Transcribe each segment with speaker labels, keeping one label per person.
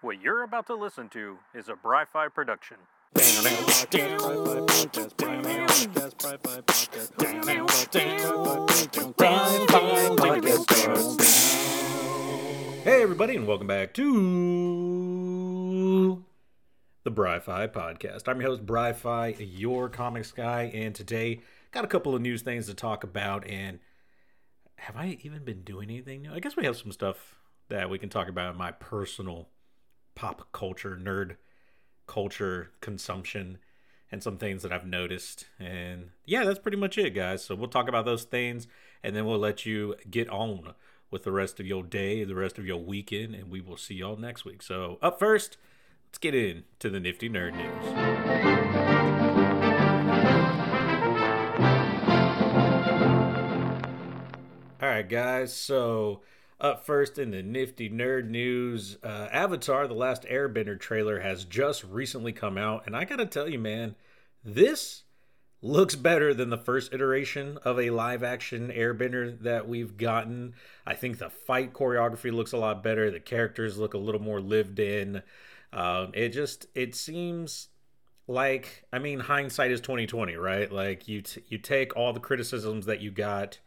Speaker 1: What you're about to listen to is a Bri-Fi production.
Speaker 2: Hey, everybody, and welcome back to the Bri-Fi podcast. I'm your host, Bri-Fi, your comics guy, and today got a couple of news things to talk about. And have I even been doing anything new? I guess we have some stuff that we can talk about in my personal pop culture, nerd culture consumption, and some things that I've noticed. And yeah, that's pretty much it, guys. So we'll talk about those things, and then we'll let you get on with the rest of your day, the rest of your weekend, and we will see y'all next week. So, up first, let's get into the nifty nerd news. All right, guys. So, up first in the nifty nerd news, uh, Avatar: The Last Airbender trailer has just recently come out, and I gotta tell you, man, this looks better than the first iteration of a live action airbender that we've gotten. I think the fight choreography looks a lot better. The characters look a little more lived in. Um, it just it seems like I mean hindsight is 2020, right? Like you t- you take all the criticisms that you got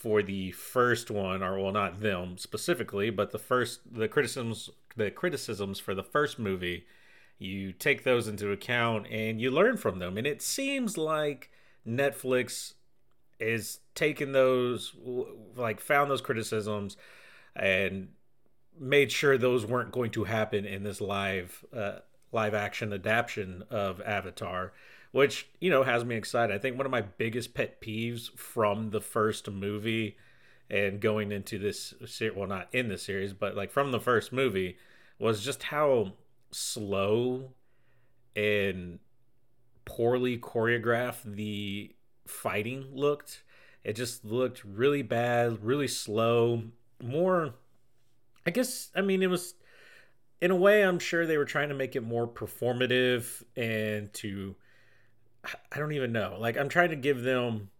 Speaker 2: for the first one or well not them specifically, but the first the criticisms the criticisms for the first movie you take those into account and you learn from them. And it seems like netflix is taking those like found those criticisms and made sure those weren't going to happen in this live uh, live action adaptation of avatar which you know has me excited i think one of my biggest pet peeves from the first movie and going into this well not in the series but like from the first movie was just how slow and poorly choreographed the fighting looked. It just looked really bad, really slow. More, I guess, I mean, it was, in a way, I'm sure they were trying to make it more performative and to, I don't even know. Like, I'm trying to give them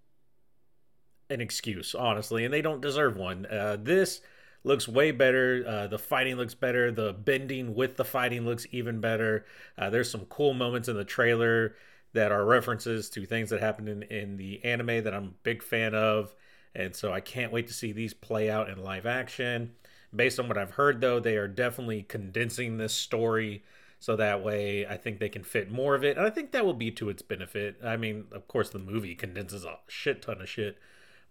Speaker 2: an excuse, honestly, and they don't deserve one. Uh, this looks way better. Uh, the fighting looks better. The bending with the fighting looks even better. Uh, there's some cool moments in the trailer that are references to things that happened in, in the anime that I'm a big fan of. And so I can't wait to see these play out in live action. Based on what I've heard, though, they are definitely condensing this story so that way I think they can fit more of it. And I think that will be to its benefit. I mean, of course, the movie condenses a shit ton of shit,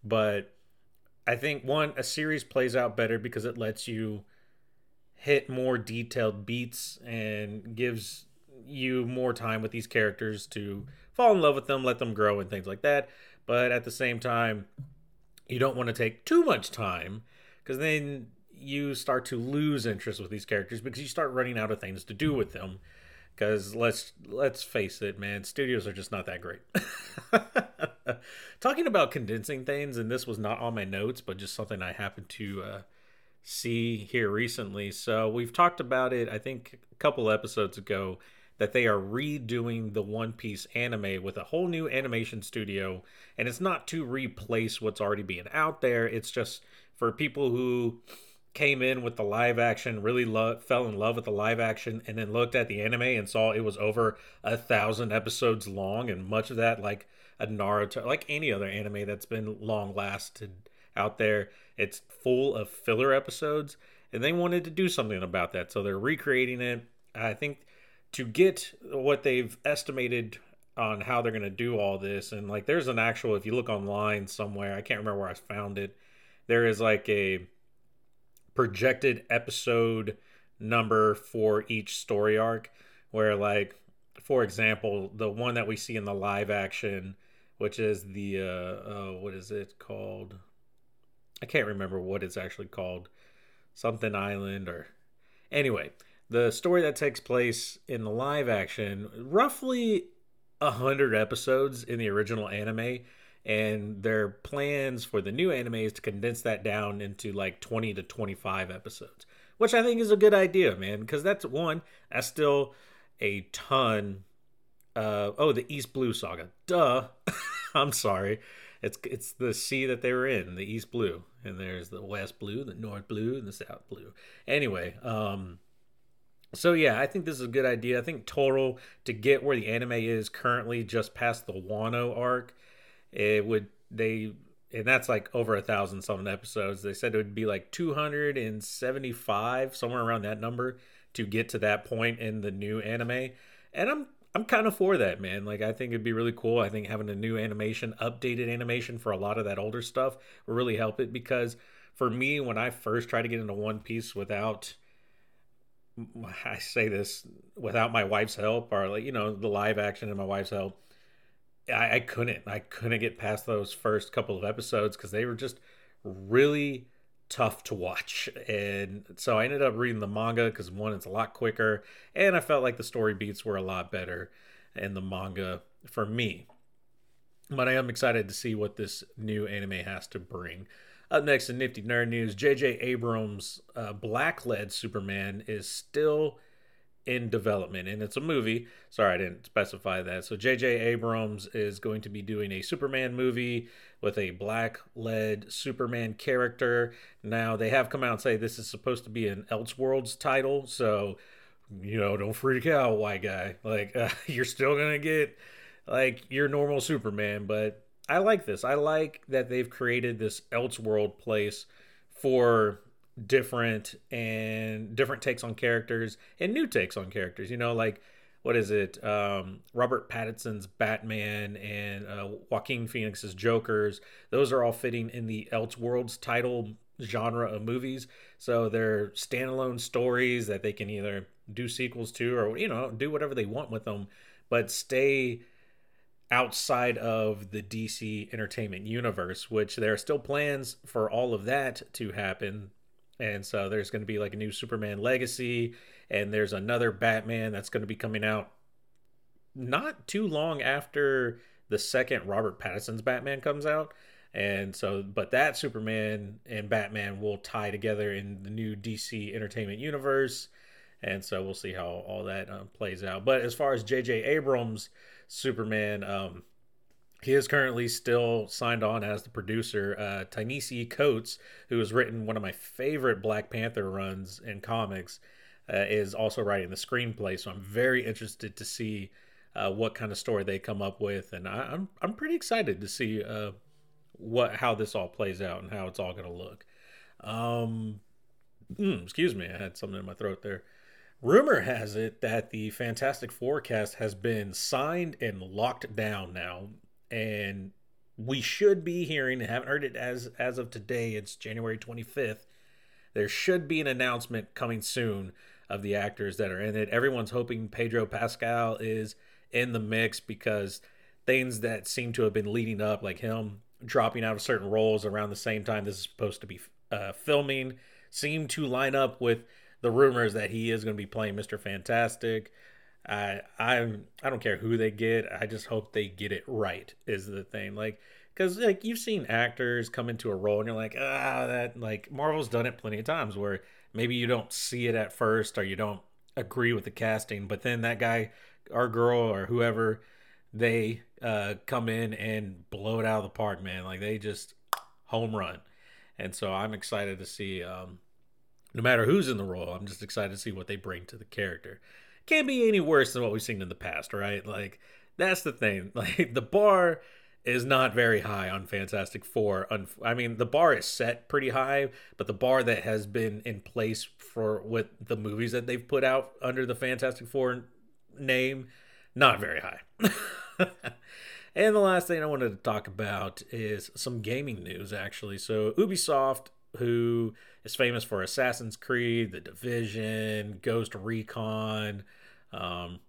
Speaker 2: but I think one a series plays out better because it lets you hit more detailed beats and gives you more time with these characters to fall in love with them, let them grow and things like that. But at the same time, you don't want to take too much time because then you start to lose interest with these characters because you start running out of things to do with them. Because let's let's face it man studios are just not that great. Talking about condensing things and this was not on my notes but just something i happened to uh, see here recently. So we've talked about it i think a couple episodes ago that they are redoing the one piece anime with a whole new animation studio. And it's not to replace what's already being out there. It's just for people who came in with the live action, really lo- fell in love with the live action, and then looked at the anime and saw it was over a thousand episodes long, and much of that like a Naruto, like any other anime that's been long lasted out there. It's full of filler episodes, and they wanted to do something about that, so they're recreating it. I think to get what they've estimated on how they're going to do all this, and like there's an actual, if you look online somewhere, I can't remember where I found it. There is like a projected episode number for each story arc where like for example the one that we see in the live action which is the uh, uh what is it called? I can't remember what it's actually called. Something island or anyway the story that takes place in the live action roughly a hundred episodes in the original anime and their plans for the new anime is to condense that down into like 20 to 25 episodes which i think is a good idea man because that's one that's still a ton uh oh the east blue saga. Duh. I'm sorry. It's it's the sea that they were in the east blue and there's the west blue the north blue and the south blue. Anyway um So yeah, I think this is a good idea. I think total to get where the anime is currently, just past the Wano arc, it would they and that's like over a thousand something episodes. They said it would be like 275, somewhere around that number, to get to that point in the new anime. And I'm I'm kind of for that, man. Like I think it'd be really cool. I think having a new animation, updated animation for a lot of that older stuff will really help it because for me, when I first tried to get into One Piece without I say this without my wife's help or like, you know, the live action and my wife's help I, I couldn't. I couldn't get past those first couple of episodes because they were just really tough to watch. And so I ended up reading the manga because one, it's a lot quicker, and I felt like the story beats were a lot better in the manga for me. But I am excited to see what this new anime has to bring. Up next in Nifty Nerd News, J.J. Abrams' uh, Black-led Superman is still in development and it's a movie. Sorry i didn't specify that. So jj abrams is going to be doing a superman movie with a black led superman character. Now they have come out and say this is supposed to be an elseworlds title so you know don't freak out white guy. Like uh, you're still gonna get like your normal superman but i like this. I like that they've created this elseworld place for different and different takes on characters and new takes on characters. You know, like what is it? Um, Robert Pattinson's Batman and uh, Joaquin Phoenix's Jokers. Those are all fitting in the Elseworlds title genre of movies. So they're standalone stories that they can either do sequels to or you know do whatever they want with them, but stay outside of the DC entertainment universe, which there are still plans for all of that to happen and so there's going to be like a new Superman Legacy, and there's another Batman that's going to be coming out not too long after the second Robert Pattinson's Batman comes out. And so, but that Superman and Batman will tie together in the new DC Entertainment Universe. And so we'll see how all that uh, plays out. But as far as J.J. Abrams' Superman, um, he is currently still signed on as the producer. Uh, Ta-Nehisi Coates, who has written one of my favorite Black Panther runs in comics, uh, is also writing the screenplay. So I'm very interested to see uh, what kind of story they come up with, and I, am I'm, I'm pretty excited to see uh, what how this all plays out and how it's all going to look. Um, mm, excuse me, I had something in my throat there. Rumor has it that the Fantastic Four cast has been signed and locked down now and we should be hearing. Haven't heard it as as of today. It's January 25th. There should be an announcement coming soon of the actors that are in it. Everyone's hoping Pedro Pascal is in the mix because things that seem to have been leading up, like him dropping out of certain roles around the same time this is supposed to be uh, filming, seem to line up with the rumors that he is going to be playing Mr. Fantastic. I I'm I don't care who they get. I just hope they get it right. Is the thing like because like you've seen actors come into a role and you're like ah that like Marvel's done it plenty of times where maybe you don't see it at first or you don't agree with the casting, but then that guy or girl or whoever they uh, come in and blow it out of the park, man. Like they just home run. And so I'm excited to see, um, no matter who's in the role, I'm just excited to see what they bring to the character can't be any worse than what we've seen in the past, right? Like that's the thing. Like the bar is not very high on Fantastic Four. I mean, the bar is set pretty high, but the bar that has been in place for with the movies that they've put out under the Fantastic Four name, not very high. and the last thing I wanted to talk about is some gaming news, actually. So, Ubisoft, who is famous for Assassin's Creed, The Division, Ghost Recon, um,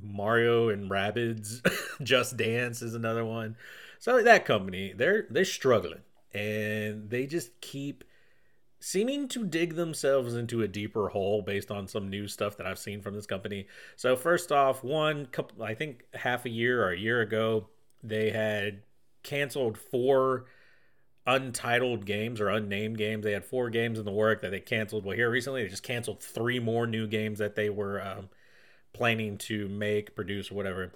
Speaker 2: Mario and Rabbids, Just Dance is another one. So that company, they're they're struggling, and they just keep seeming to dig themselves into a deeper hole based on some new stuff that I've seen from this company. So first off, one couple, I think half a year or a year ago, they had canceled four untitled games or unnamed games. They had four games in the work that they canceled. Well, here recently they just canceled three more new games that they were um, planning to make, produce, whatever.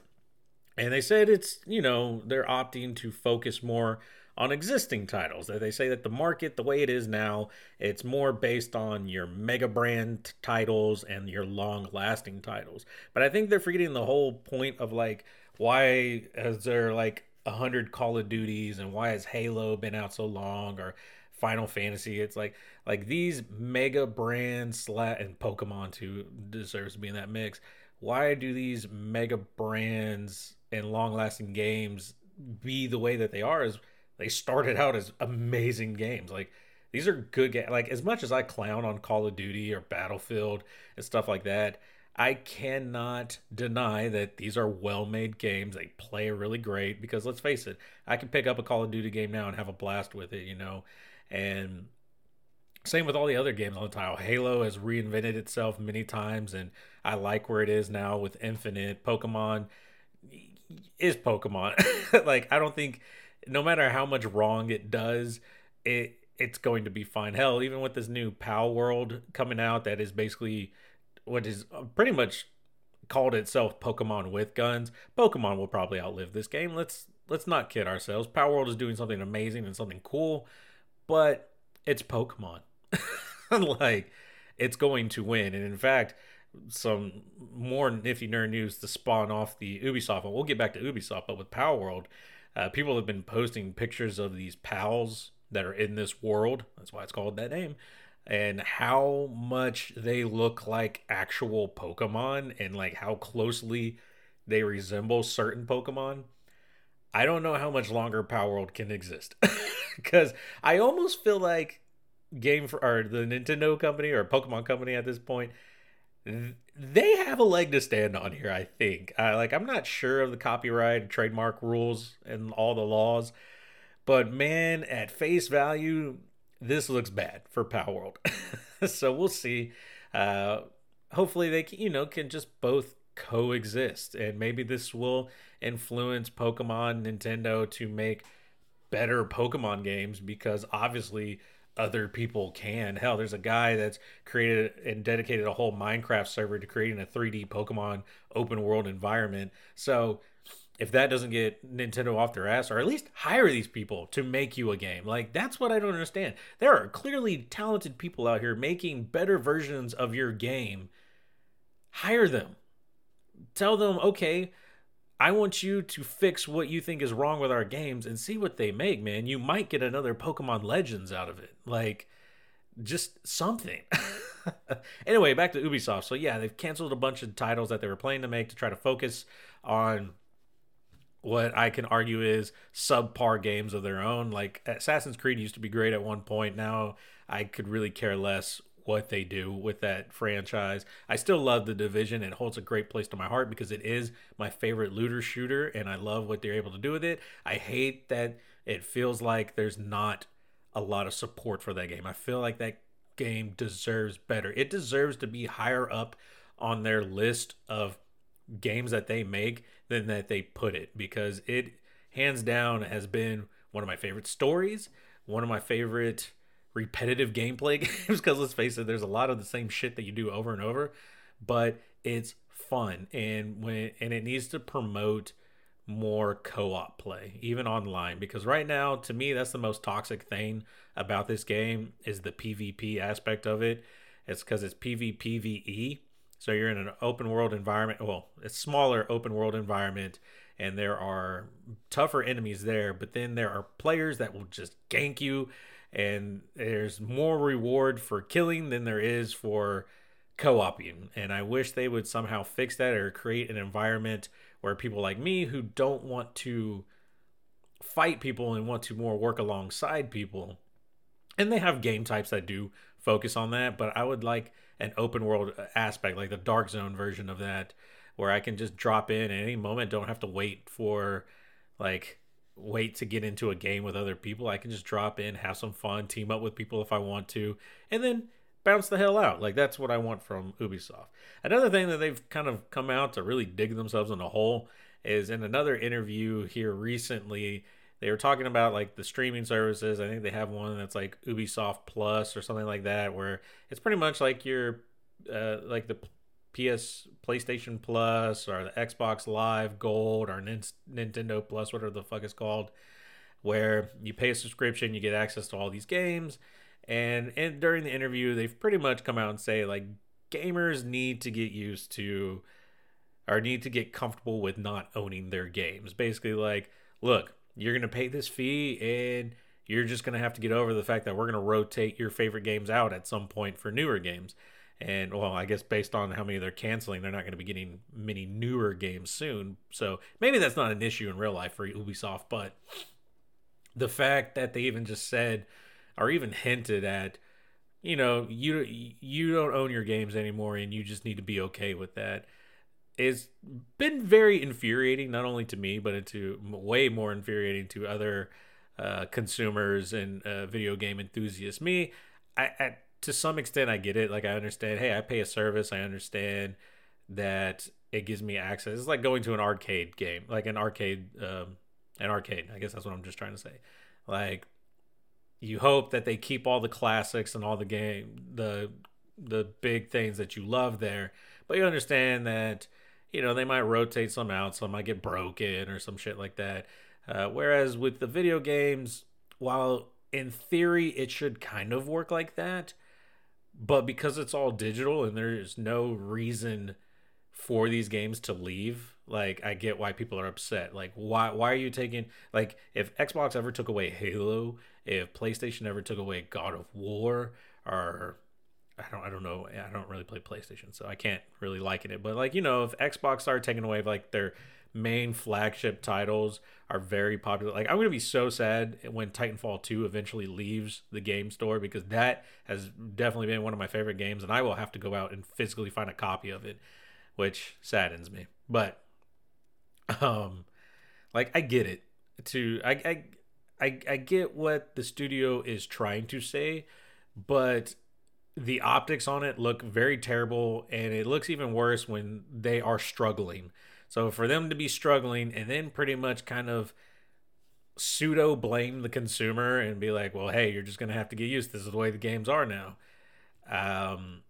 Speaker 2: And they said it's, you know, they're opting to focus more on existing titles. They say that the market, the way it is now, it's more based on your mega brand titles and your long lasting titles. But I think they're forgetting the whole point of like, why is there like a hundred Call of Duties and why has Halo been out so long or Final Fantasy? It's like like these mega brands slat and Pokemon too deserves to be in that mix. Why do these mega brands and long lasting games be the way that they are? Is they started out as amazing games. Like these are good games. Like as much as I clown on Call of Duty or Battlefield and stuff like that, I cannot deny that these are well-made games. They play really great because let's face it, I can pick up a Call of Duty game now and have a blast with it, you know. And same with all the other games on the title. Halo has reinvented itself many times, and I like where it is now with Infinite. Pokemon is Pokemon. like I don't think no matter how much wrong it does, it it's going to be fine. Hell, even with this new Palworld coming out, that is basically what is uh, pretty much called itself Pokemon with guns. Pokemon will probably outlive this game. Let's let's not kid ourselves. Power Palworld is doing something amazing and something cool, but it's Pokemon. like it's going to win, and in fact, some more nifty nerd news to spawn off the Ubisoft. And we'll get back to Ubisoft, but with Palworld, uh, people have been posting pictures of these pals that are in this world. That's why it's called that name. And how much they look like actual Pokemon and like how closely they resemble certain Pokemon. I don't know how much longer Palworld can exist. Because I almost feel like Game Freak or the Nintendo company or Pokemon company at this point they have a leg to stand on here. I think. Uh, like I'm not sure of the copyright and trademark rules and all the laws, but man, at face value, this looks bad for Palworld. so we'll see. Uh, hopefully they can, you know can just both coexist, and maybe this will influence Pokemon Nintendo to make better Pokemon games because obviously other people can. Hell, there's a guy that's created and dedicated a whole Minecraft server to creating a 3D Pokemon open world environment. So if that doesn't get Nintendo off their ass, or at least hire these people to make you a game. Like, that's what I don't understand. There are clearly talented people out here making better versions of your game. Hire them. Tell them, okay, I want you to fix what you think is wrong with our games and see what they make, man. You might get another Pokemon Legends out of it. Like, just something. anyway, back to Ubisoft. So, yeah, they've canceled a bunch of titles that they were planning to make to try to focus on what I can argue is subpar games of their own. Like, Assassin's Creed used to be great at one point. Now, I could really care less what they do with that franchise. I still love the division. It holds a great place to my heart because it is my favorite looter shooter and I love what they're able to do with it. I hate that it feels like there's not a lot of support for that game. I feel like that game deserves better. It deserves to be higher up on their list of games that they make than that they put it because it hands down has been one of my favorite stories, one of my favorite repetitive gameplay games because let's face it there's a lot of the same shit that you do over and over but it's fun. And when and it needs to promote more co-op play even online because right now to me that's the most toxic thing about this game is the pvp aspect of it. It's because it's pvpve so you're in an open world environment well it's smaller open world environment and there are tougher enemies there but then there are players that will just gank you and there's more reward for killing than there is for co-oping. And i wish they would somehow fix that or create an environment where people like me who don't want to fight people and want to more work alongside people and they have game types that do focus on that but i would like an open world aspect like the dark zone version of that where i can just drop in at any moment don't have to wait for like wait to get into a game with other people. I can just drop in, have some fun, team up with people if I want to, and then bounce the hell out. Like that's what I want from Ubisoft. Another thing that they've kind of come out to really dig themselves in a hole is in another interview here recently. They were talking about like the streaming services. I think they have one that's like Ubisoft Plus or something like that, where it's pretty much like your uh, like the PS PlayStation Plus or the Xbox Live Gold or Nintendo Plus, whatever the fuck it's called. where you pay a subscription, you get access to all these games. And, and during the interview, they've pretty much come out and say like gamers need to get used to or need to get comfortable with not owning their games. Basically, like, look, you're going to pay this fee and you're just going to have to get over the fact that we're going to rotate your favorite games out at some point for newer games. And well, I guess based on how many they're canceling, they're not going to be getting many newer games soon. So maybe that's not an issue in real life for Ubisoft, but the fact that they even just said or even hinted at you know you you don't own your games anymore and you just need to be okay with that. It's been very infuriating not only to me but to way more infuriating to other uh, consumers and uh, video game enthusiasts me I to some extent i get it. Like i understand hey i pay a service. I understand that it gives me access. It's like going to an arcade game like an arcade um, an arcade i guess that's what i'm just trying to say. Like you hope that they keep all the classics and all the game the the big things that you love there but you understand that you know they might rotate some out. Some might get broken or some shit like that. Uh, whereas with the video games while in theory it should kind of work like that but because it's all digital and there's no reason for these games to leave like i get why people are upset. Like why why are you taking like if xbox ever took away halo if PlayStation ever took away God of War or I don't I don't know I don't really play PlayStation so I can't really liken it but like you know if Xbox started taking away like their main flagship titles are very popular. Like I'm to be so sad when Titanfall 2 eventually leaves the game store because that has definitely been one of my favorite games and I will have to go out and physically find a copy of it which saddens me. But um like I get it. To I I I, I get what the studio is trying to say, but the optics on it look very terrible and it looks even worse when they are struggling. So for them to be struggling and then pretty much kind of pseudo blame the consumer and be like, well, hey, you're just going to have to get used. This is the way the games are now. Um,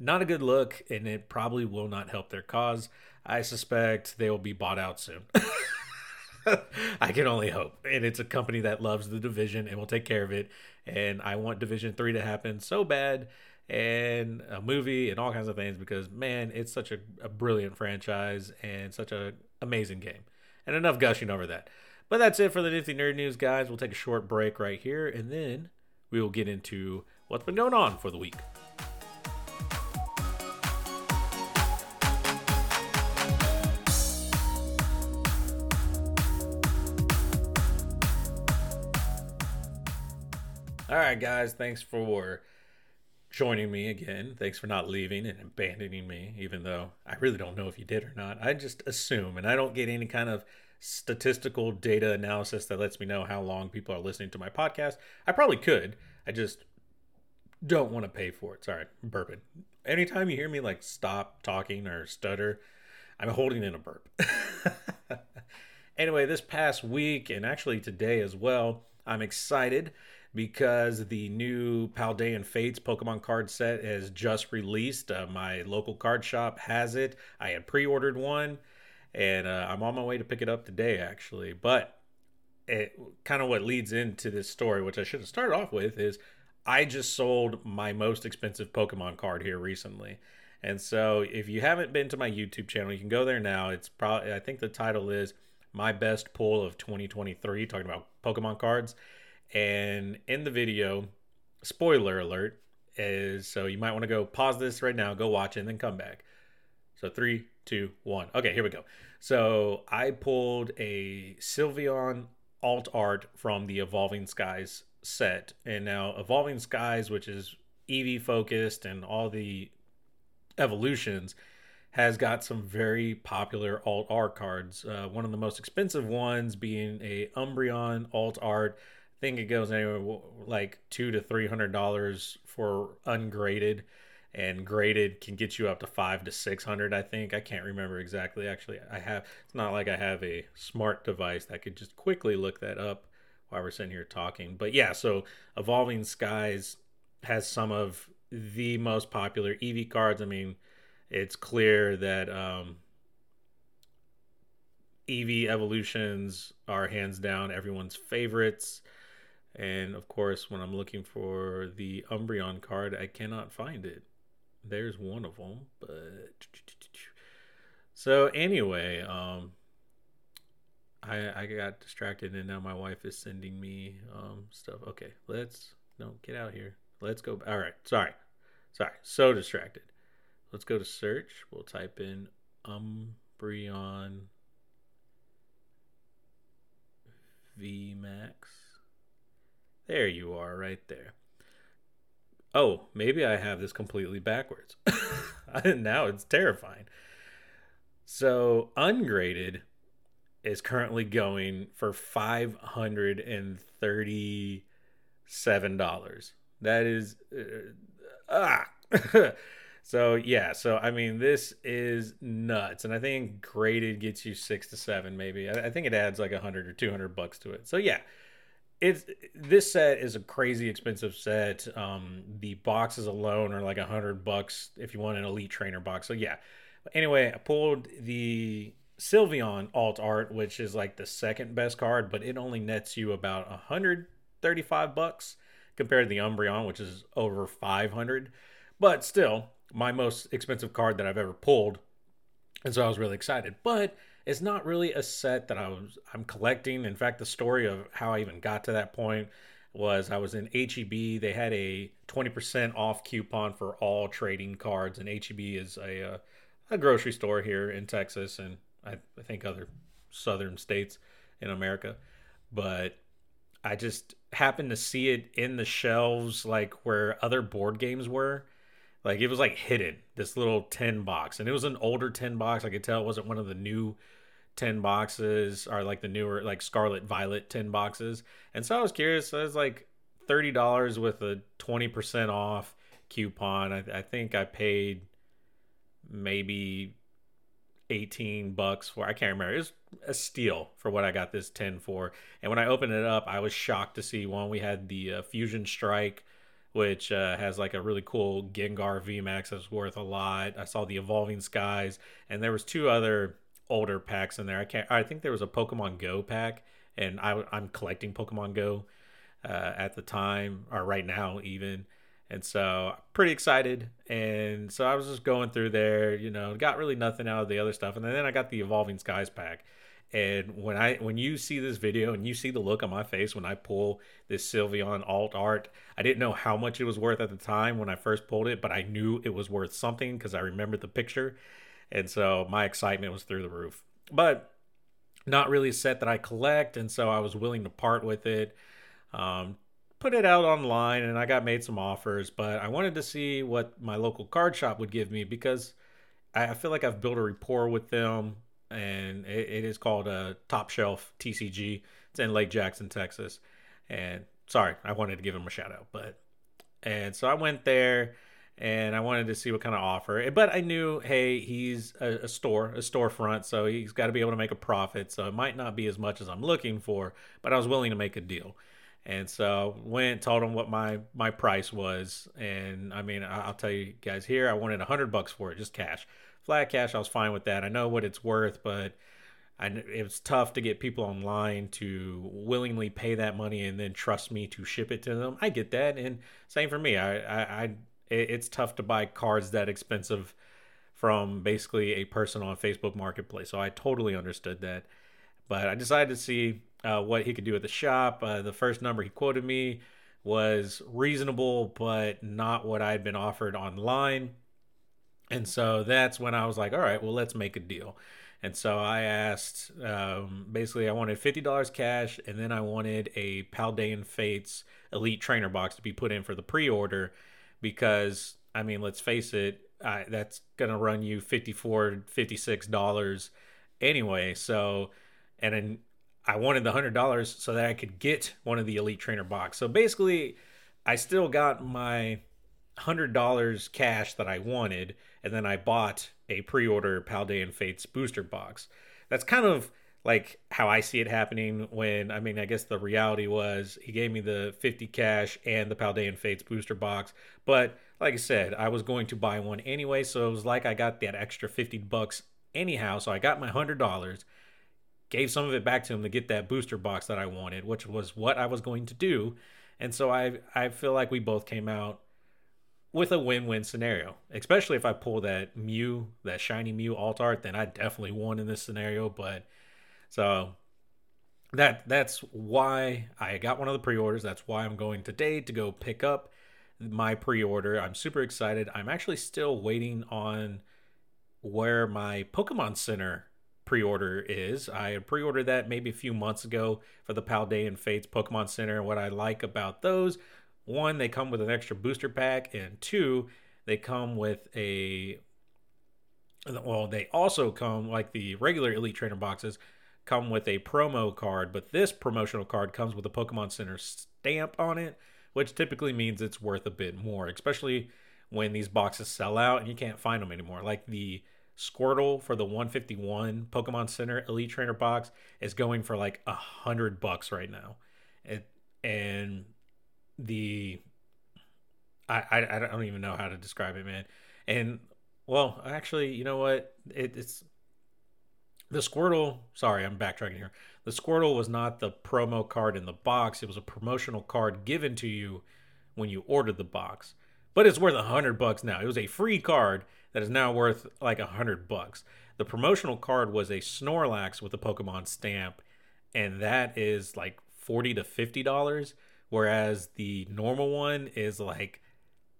Speaker 2: not a good look, and it probably will not help their cause. I suspect they will be bought out soon. I can only hope. And it's a company that loves the division and will take care of it. And I want Division 3 to happen so bad and a movie and all kinds of things because man, it's such a, a brilliant franchise and such a amazing game. And enough gushing over that. But that's it for the Nifty Nerd News, guys. We'll take a short break right here and then we will get into what's been going on for the week. All right, guys. Thanks for joining me again. Thanks for not leaving and abandoning me, even though I really don't know if you did or not. I just assume, and I don't get any kind of statistical data analysis that lets me know how long people are listening to my podcast. I probably could. I just don't want to pay for it. Sorry, burping. Anytime you hear me like stop talking or stutter, I'm holding in a burp. anyway, this past week and actually today as well, I'm excited because the new Paldean Fates Pokemon card set has just released. Uh, my local card shop has it. I had pre ordered one and uh, I'm on my way to pick it up today, actually. But it kind of what leads into this story, which I should have started off with, is I just sold my most expensive Pokemon card here recently. And so if you haven't been to my YouTube channel, you can go there now. It's probably, I think the title is My Best Pull of 2023, talking about Pokemon cards and in the video, spoiler alert, is so you might want to go pause this right now, go watch it, and then come back. So three, two, one. Okay, here we go. So I pulled a Sylveon alt art from the Evolving Skies set. And now Evolving Skies, which is Eevee focused and all the evolutions, has got some very popular alt art cards. Uh, one of the most expensive ones being a Umbreon alt art think it goes anywhere like two to three hundred dollars for ungraded, and graded can get you up to five to six hundred. I think I can't remember exactly. Actually, I have. It's not like I have a smart device that could just quickly look that up while we're sitting here talking. But yeah, so Evolving Skies has some of the most popular Eevee cards. I mean, it's clear that um, Eevee evolutions are hands down everyone's favorites. And of course, when I'm looking for the Umbreon card, I cannot find it. There's one of them, but so anyway, um, I I got distracted and now my wife is sending me um stuff. Okay, let's no get out here. Let's go. All right, sorry, sorry, so distracted. Let's go to search. We'll type in Umbreon VMAX. There you are, right there. Oh, maybe I have this completely backwards. now it's terrifying. So, ungraded is currently going for $537. That is uh, ah. so, yeah, so I mean this is nuts and I think graded gets you 6 to 7 maybe. I, I think it adds like 100 or 200 bucks to it. So, yeah it's this set is a crazy expensive set. Um, the boxes alone are like a hundred bucks if you want an elite trainer box. So yeah. Anyway, I pulled the Sylveon alt art, which is like the second best card, but it only nets you about 135 bucks compared to the Umbreon, which is over 500. But still, my most expensive card that I've ever pulled. And so I was really excited. But it's not really a set that I was I'm collecting. In fact, the story of how I even got to that point was I was in HEB. They had a 20% off coupon for all trading cards, and HEB is a uh, a grocery store here in Texas, and I, I think other southern states in America. But I just happened to see it in the shelves, like where other board games were. Like it was like hidden, this little tin box, and it was an older tin box. I could tell it wasn't one of the new tin boxes are like the newer like scarlet violet tin boxes. And so i was curious so it was like $30 with a 20% off coupon. I, I think i paid maybe 18 bucks for i can't remember. It was a steal for what i got this tin for. And when i opened it up i was shocked to see one we had the uh, fusion strike which uh, has like a really cool gengar vmax that's worth a lot. I saw the evolving skies and there was two other older packs in there. I can't. I think there was a Pokemon Go pack, and I, am collecting Pokemon Go uh, at the time or right now even, and so pretty excited. And so I was just going through there, you know, got really nothing out of the other stuff, and then I got the Evolving Skies pack. And when I when you see this video and you see the look on my face when I pull this Sylveon alt art, I didn't know how much it was worth at the time when I first pulled it, but I knew it was worth something because I remembered the picture and so my excitement was through the roof. But not really a set that I collect, and so I was willing to part with it. Um, put it out online, and I got made some offers, but I wanted to see what my local card shop would give me because I feel like I've built a rapport with them, and it, it is called a Top Shelf TCG. It's in Lake Jackson, Texas, and sorry, I wanted to give him a shout out, but and so I went there and I wanted to see what kind of offer. Eh, but I knew, hey, he's a, a store, a storefront, so he's got to be able to make a profit. So it might not be as much as I'm looking for, but I was willing to make a deal. And so went told him what my my price was, and I mean I'll tell you guys here, I wanted a hundred bucks for it, just cash, flat cash. I was fine with that. I know what it's worth, but I, it was tough to get people online to willingly pay that money and then trust me to ship it to them. I get that, and same for me. I, I it's tough to buy cards that expensive from basically a person on Facebook Marketplace. So I totally understood that. But I decided to see uh, what he could do at the shop. Uh, the first number he quoted me was reasonable, but not what I'd been offered online. And so that's when I was like, all right, well, let's make a deal. And so I asked, um, basically, I wanted $50 cash, and then I wanted a Paldean Fates Elite Trainer box to be put in for the pre order because I mean, let's face it, I, that's going to run you 54 $56 anyway. So, and then I wanted the $100 so that I could get one of the Elite Trainer box. So basically, I still got my $100 cash that I wanted, and then I bought a pre order Paldean Fates booster box. That's kind of like how I see it happening when I mean I guess the reality was he gave me the 50 cash and the Paldean Fates booster box but like I said I was going to buy one anyway so it was like I got that extra 50 bucks anyhow so I got my $100 gave some of it back to him to get that booster box that I wanted, which was what I was going to do. And so I I feel like we both came out with a win-win scenario. Especially if I pull that Mew, that shiny Mew alt art, then I definitely won in this scenario. But so that that's why I got one of the pre-orders. That's why I'm going today to go pick up my pre-order. I'm super excited. I'm actually still waiting on where my Pokemon Center pre-order is. I pre-ordered that maybe a few months ago for the Paldean Fates Pokemon Center. What I like about those, one, they come with an extra booster pack, and two, they come with a well, they also come like the regular Elite Trainer boxes come with a promo card, but this promotional card comes with a Pokemon Center stamp on it, which typically means it's worth a bit more, especially when these boxes sell out and you can't find them anymore. Like the Squirtle for the 151 Pokemon Center Elite Trainer box is going for like a hundred bucks right now, it, and the I, I I don't even know how to describe it, man. And well, actually, you know what? It, it's the Squirtle. Sorry, I'm backtracking here. The Squirtle was not the promo card in the box. It was a promotional card given to you when you ordered the box, but it's worth a hundred bucks now. It was a free card that is now worth like a hundred bucks. The promotional card was a Snorlax with a Pokemon stamp, and that is like forty to fifty dollars, whereas the normal one is like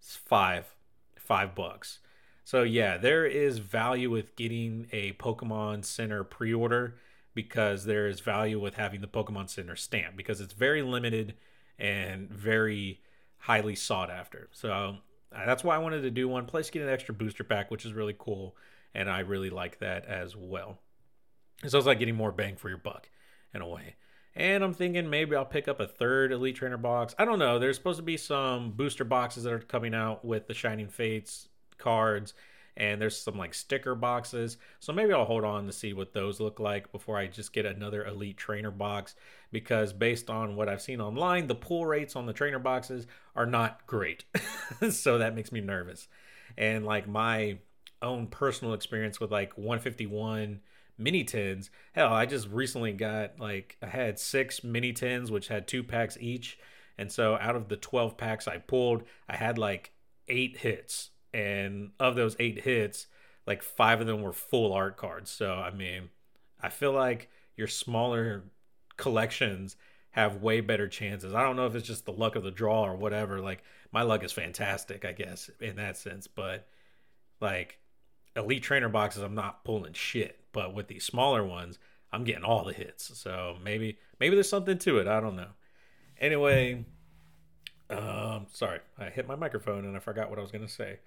Speaker 2: five five bucks. So yeah, there is value with getting a Pokemon Center pre-order because there is value with having the Pokemon Center stamp because it's very limited and very highly sought after. So uh, that's why I wanted to do one. Plus, get an extra booster pack, which is really cool, and I really like that as well. It's like getting more bang for your buck in a way. And I'm thinking maybe I'll pick up a third Elite Trainer box. I don't know. There's supposed to be some booster boxes that are coming out with the Shining Fates cards, and there's some like sticker boxes. So maybe I'll hold on to see what those look like before I just get another Elite Trainer box. Because based on what I've seen online, the pull rates on the trainer boxes are not great. so that makes me nervous. And like my own personal experience with like 151 mini tins. Hell, I just recently got like I had six mini tins which had two packs each. And so out of the 12 packs I pulled, I had like eight hits. And of those eight hits, like five of them were full art cards. So I mean, I feel like your smaller collections have way better chances. I don't know if it's just the luck of the draw or whatever. Like my luck is fantastic, I guess, in that sense. But like elite trainer boxes, I'm not pulling shit. But with these smaller ones, I'm getting all the hits. So maybe maybe there's something to it. I don't know. Anyway, um, sorry, I hit my microphone and I forgot what I was gonna say.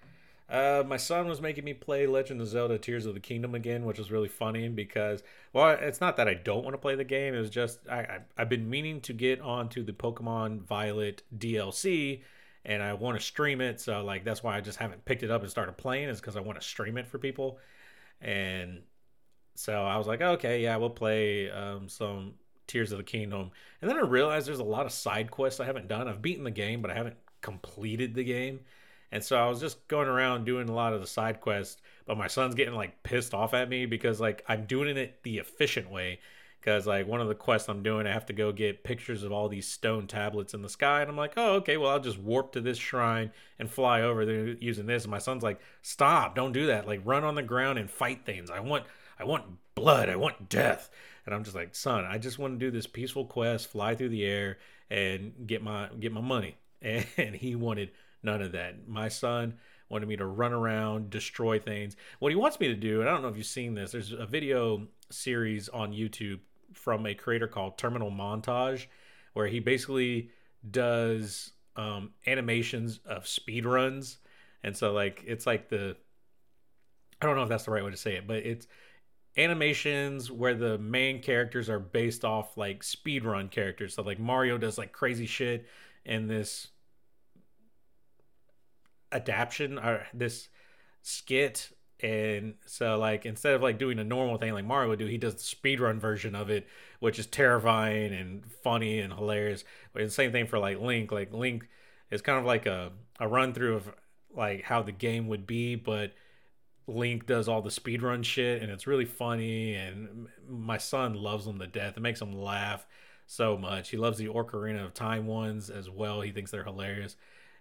Speaker 2: Uh, my son was making me play Legend of Zelda: Tears of the Kingdom again, which was really funny because, well, it's not that I don't want to play the game. It was just I, I I've been meaning to get onto the Pokemon Violet DLC, and I want to stream it. So like that's why I just haven't picked it up and started playing is because I want to stream it for people, and so I was like, okay, yeah, we'll play um, some Tears of the Kingdom, and then I realized there's a lot of side quests I haven't done. I've beaten the game, but I haven't completed the game. And so I was just going around doing a lot of the side quests, but my son's getting like pissed off at me because like I'm doing it the efficient way. Because like one of the quests I'm doing, I have to go get pictures of all these stone tablets in the sky, and I'm like, oh okay, well I'll just warp to this shrine and fly over there using this. And my son's like, stop, don't do that. Like run on the ground and fight things. I want, I want blood. I want death. And I'm just like, son, I just want to do this peaceful quest, fly through the air, and get my get my money. And he wanted None of that. My son wanted me to run around, destroy things. What he wants me to do, and I don't know if you've seen this, there's a video series on YouTube from a creator called Terminal Montage, where he basically does um, animations of speed runs. And so, like, it's like the I don't know if that's the right way to say it, but it's animations where the main characters are based off like speed run characters. So, like, Mario does like crazy shit in this adaptation or this skit and so like instead of like doing a normal thing like Mario would do, he does the speedrun version of it, which is terrifying and funny and hilarious. But the same thing for like Link. Like Link is kind of like a, a run through of like how the game would be, but Link does all the speedrun shit, and it's really funny. And my son loves them to death. It makes him laugh so much. He loves the Ocarina of Time ones as well. He thinks they're hilarious.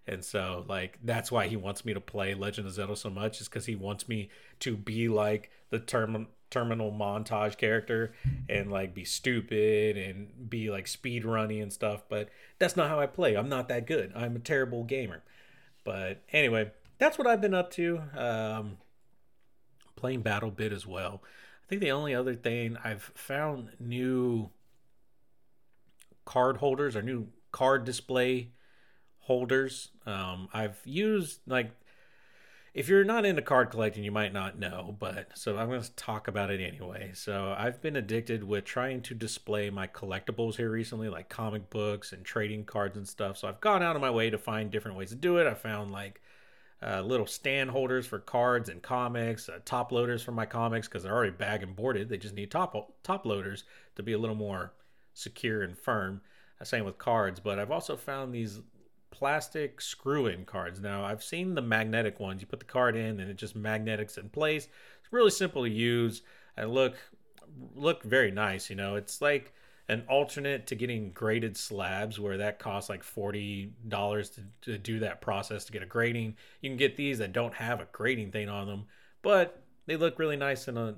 Speaker 2: And so, like, that's why he wants me to play Legend of Zelda so much, is because he wants me to be like the term- terminal montage character and like be stupid and be like speed running and stuff. But that's not how I play. I'm not that good. I'm a terrible gamer. But anyway, that's what I've been up to. Um, playing BattleBit as well. I think the only other thing I've found new card holders or new card display holders. Um, I've used like if you're not into card collecting, you might not know, but so I'm going to talk about it anyway. So I've been addicted with trying to display my collectibles here recently, like comic books and trading cards and stuff. So I've gone out of my way to find different ways to do it. I found like uh, little stand holders for cards and comics, uh, top loaders for my comics because they're already bag and boarded. They just need top top loaders to be a little more secure and firm. Uh, same with cards, but I've also found these plastic screw-in cards. Now I've seen the magnetic ones. You put the card in and it just magnetics in place. It's really simple to use and look look very nice. You know, it's like an alternate to getting graded slabs where that costs like $40 to, to do that process to get a grading. You can get these that don't have a grading thing on them, but they look really nice in a,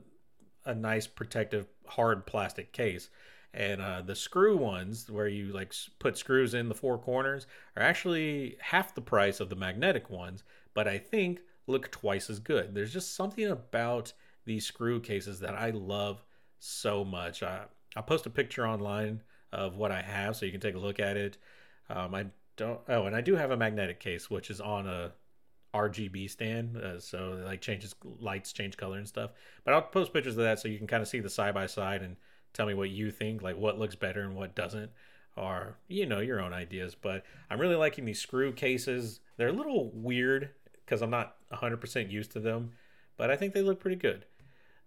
Speaker 2: a nice protective hard plastic case. And uh, the screw ones, where you like put screws in the four corners, are actually half the price of the magnetic ones, but I think look twice as good. There's just something about these screw cases that I love so much. I, I'll post a picture online of what I have so you can take a look at it. Um, I don't. Oh, and I do have a magnetic case which is on a RGB stand, uh, so like changes lights, change color and stuff. But I'll post pictures of that so you can kind of see the side by side and tell me what you think, like what looks better and what doesn't, or you know your own ideas. But I'm really liking these screw cases. They're a little weird because I'm not 100% used to them, but I think they look pretty good,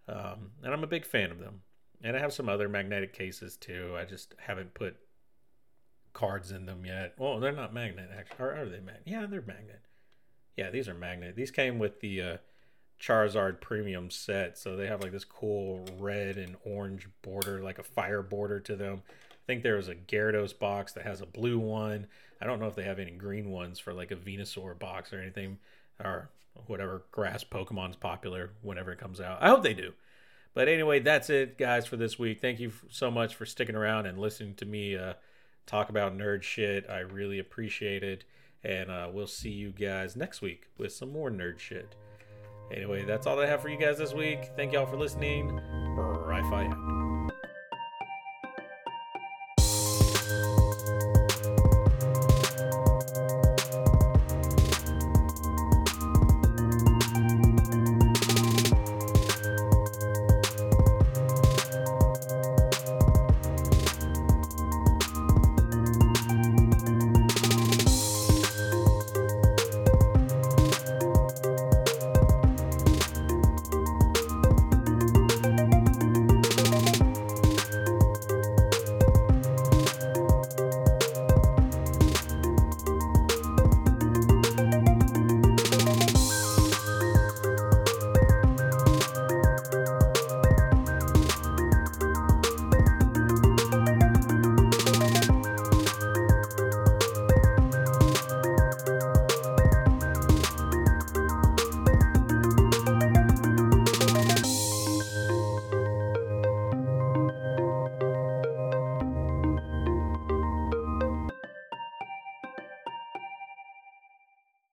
Speaker 2: um, and I'm a big fan of them. And I have some other magnetic cases too. I just haven't put cards in them yet. Well, they're not magnet actually. Or are they magnet? Yeah, they're magnet. Yeah, these are magnet. These came with the uh, Charizard premium set, so they have like this cool red and orange border, like a fire border to them. I think there was a Gyarados box that has a blue one. I don't know if they have any green ones for like a Venusaur box or anything, or whatever grass Pokemon's popular whenever it comes out. I hope they do. But anyway, that's it, guys, for this week. Thank you so much for sticking around and listening to me uh, talk about nerd shit. I really appreciate it. And uh, we'll see you guys next week with some more nerd shit. Anyway, that's all I have for you guys this week. Thank y'all for listening. Bye fi out.